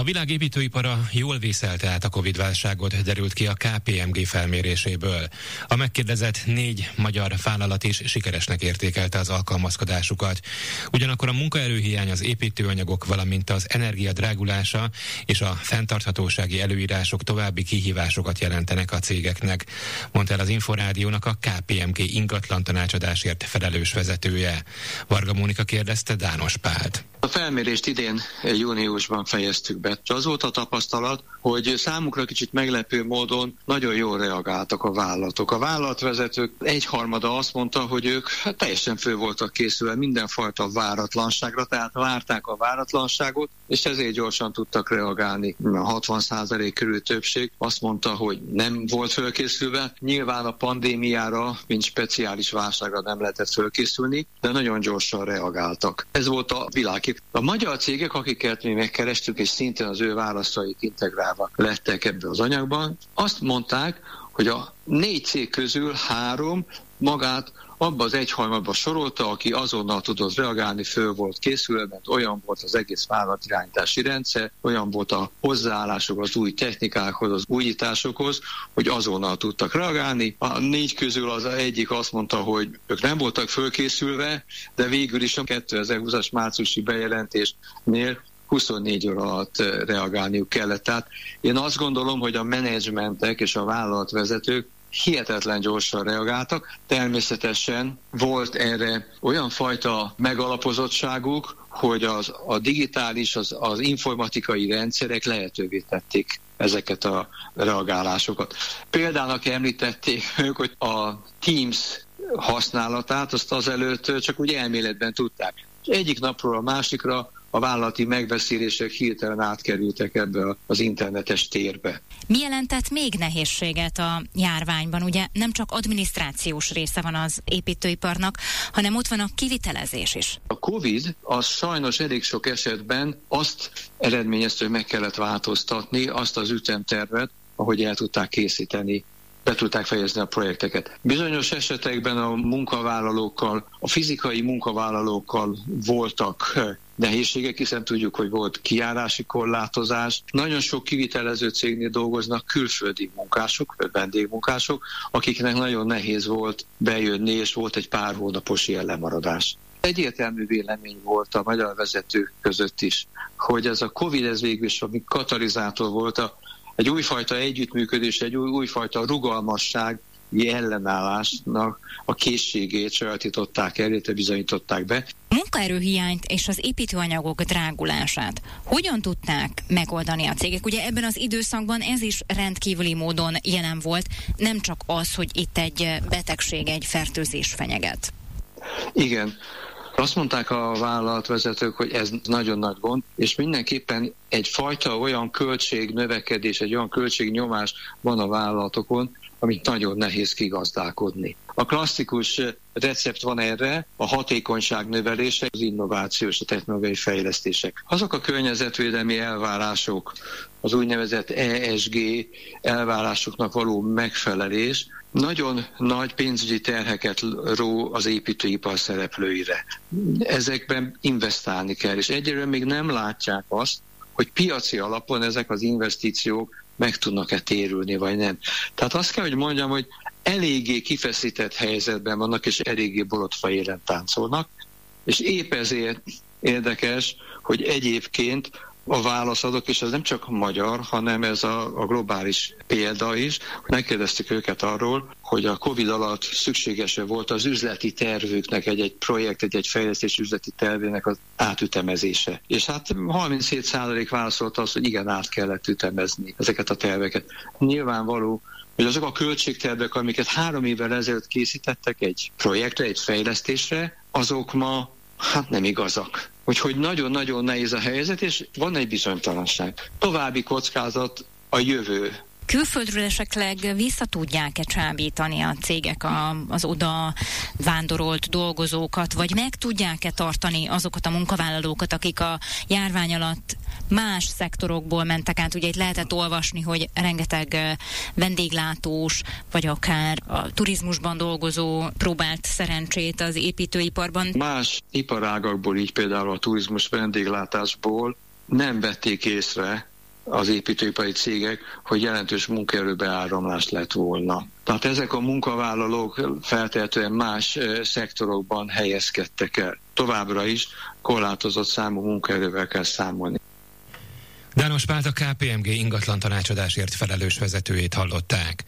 A világ építőipara jól vészelte át a Covid-válságot, derült ki a KPMG felméréséből. A megkérdezett négy magyar vállalat is sikeresnek értékelte az alkalmazkodásukat. Ugyanakkor a munkaerőhiány, az építőanyagok, valamint az energia drágulása és a fenntarthatósági előírások további kihívásokat jelentenek a cégeknek, mondta el az Inforádiónak a KPMG ingatlan tanácsadásért felelős vezetője. Varga Mónika kérdezte Dános Pált. A felmérést idén júniusban fejeztük be. Az volt a tapasztalat, hogy számukra kicsit meglepő módon nagyon jól reagáltak a vállalatok. A vállalatvezetők egyharmada azt mondta, hogy ők hát teljesen fő voltak készülve mindenfajta váratlanságra, tehát várták a váratlanságot, és ezért gyorsan tudtak reagálni. A 60% körül többség azt mondta, hogy nem volt fölkészülve. Nyilván a pandémiára, mint speciális válságra nem lehetett fölkészülni, de nagyon gyorsan reagáltak. Ez volt a világkép. A magyar cégek, akiket mi megkerestük, és szintén az ő válaszaik integrálva lettek ebbe az anyagban, azt mondták, hogy a négy cég közül három magát abba az egyharmadba sorolta, aki azonnal tudott reagálni, föl volt készülve, mert olyan volt az egész vállalatirányítási rendszer, olyan volt a hozzáállások az új technikákhoz, az újításokhoz, hogy azonnal tudtak reagálni. A négy közül az egyik azt mondta, hogy ők nem voltak fölkészülve, de végül is a 2020-as márciusi bejelentésnél 24 óra alatt reagálniuk kellett. Tehát én azt gondolom, hogy a menedzsmentek és a vállalatvezetők hihetetlen gyorsan reagáltak. Természetesen volt erre olyan fajta megalapozottságuk, hogy az, a digitális, az, az informatikai rendszerek lehetővé tették ezeket a reagálásokat. Példának említették ők, hogy a Teams használatát, azt azelőtt csak úgy elméletben tudták. Egyik napról a másikra a vállalati megbeszélések hirtelen átkerültek ebbe az internetes térbe. Mi jelentett még nehézséget a járványban? Ugye nem csak adminisztrációs része van az építőiparnak, hanem ott van a kivitelezés is. A Covid az sajnos elég sok esetben azt eredményezte, hogy meg kellett változtatni azt az ütemtervet, ahogy el tudták készíteni be tudták fejezni a projekteket. Bizonyos esetekben a munkavállalókkal, a fizikai munkavállalókkal voltak eh, nehézségek, hiszen tudjuk, hogy volt kiárási korlátozás. Nagyon sok kivitelező cégnél dolgoznak külföldi munkások, vagy vendégmunkások, akiknek nagyon nehéz volt bejönni, és volt egy pár hónapos ilyen lemaradás. Egyértelmű vélemény volt a magyar vezetők között is, hogy ez a Covid ez végül is ami katalizátor volt a egy újfajta együttműködés, egy új, újfajta rugalmasság, ellenállásnak a készségét sajátították el, illetve bizonyították be. A munkaerőhiányt és az építőanyagok drágulását hogyan tudták megoldani a cégek? Ugye ebben az időszakban ez is rendkívüli módon jelen volt, nem csak az, hogy itt egy betegség, egy fertőzés fenyeget. Igen, azt mondták a vállalatvezetők, hogy ez nagyon nagy gond, és mindenképpen egyfajta olyan költségnövekedés, egy olyan költségnyomás van a vállalatokon, amit nagyon nehéz kigazdálkodni. A klasszikus recept van erre, a hatékonyság növelése, az innováció és a technológiai fejlesztések. Azok a környezetvédelmi elvárások, az úgynevezett ESG elvárásoknak való megfelelés, nagyon nagy pénzügyi terheket ró az építőipar szereplőire. Ezekben investálni kell, és egyelőre még nem látják azt, hogy piaci alapon ezek az investíciók meg tudnak-e térülni, vagy nem. Tehát azt kell, hogy mondjam, hogy eléggé kifeszített helyzetben vannak, és eléggé borotva élen táncolnak, és épp ezért érdekes, hogy egyébként a válaszadók, és ez nem csak magyar, hanem ez a, a globális példa is. Megkérdeztük őket arról, hogy a Covid alatt szükséges volt az üzleti tervüknek, egy-egy projekt, egy-egy fejlesztés üzleti tervének az átütemezése. És hát 37% válaszolta azt, hogy igen, át kellett ütemezni ezeket a terveket. Nyilvánvaló, hogy azok a költségtervek, amiket három évvel ezelőtt készítettek egy projektre, egy fejlesztésre, azok ma hát nem igazak. Úgyhogy nagyon-nagyon nehéz a helyzet, és van egy bizonytalanság. További kockázat a jövő külföldről esetleg vissza tudják-e csábítani a cégek a, az oda vándorolt dolgozókat, vagy meg tudják-e tartani azokat a munkavállalókat, akik a járvány alatt más szektorokból mentek át. Ugye itt lehetett olvasni, hogy rengeteg vendéglátós, vagy akár a turizmusban dolgozó próbált szerencsét az építőiparban. Más iparágakból, így például a turizmus vendéglátásból nem vették észre az építőipari cégek, hogy jelentős munkaerőbeáramlás lett volna. Tehát ezek a munkavállalók feltehetően más szektorokban helyezkedtek el. Továbbra is korlátozott számú munkaerővel kell számolni. Dános Pált a KPMG ingatlan tanácsadásért felelős vezetőjét hallották.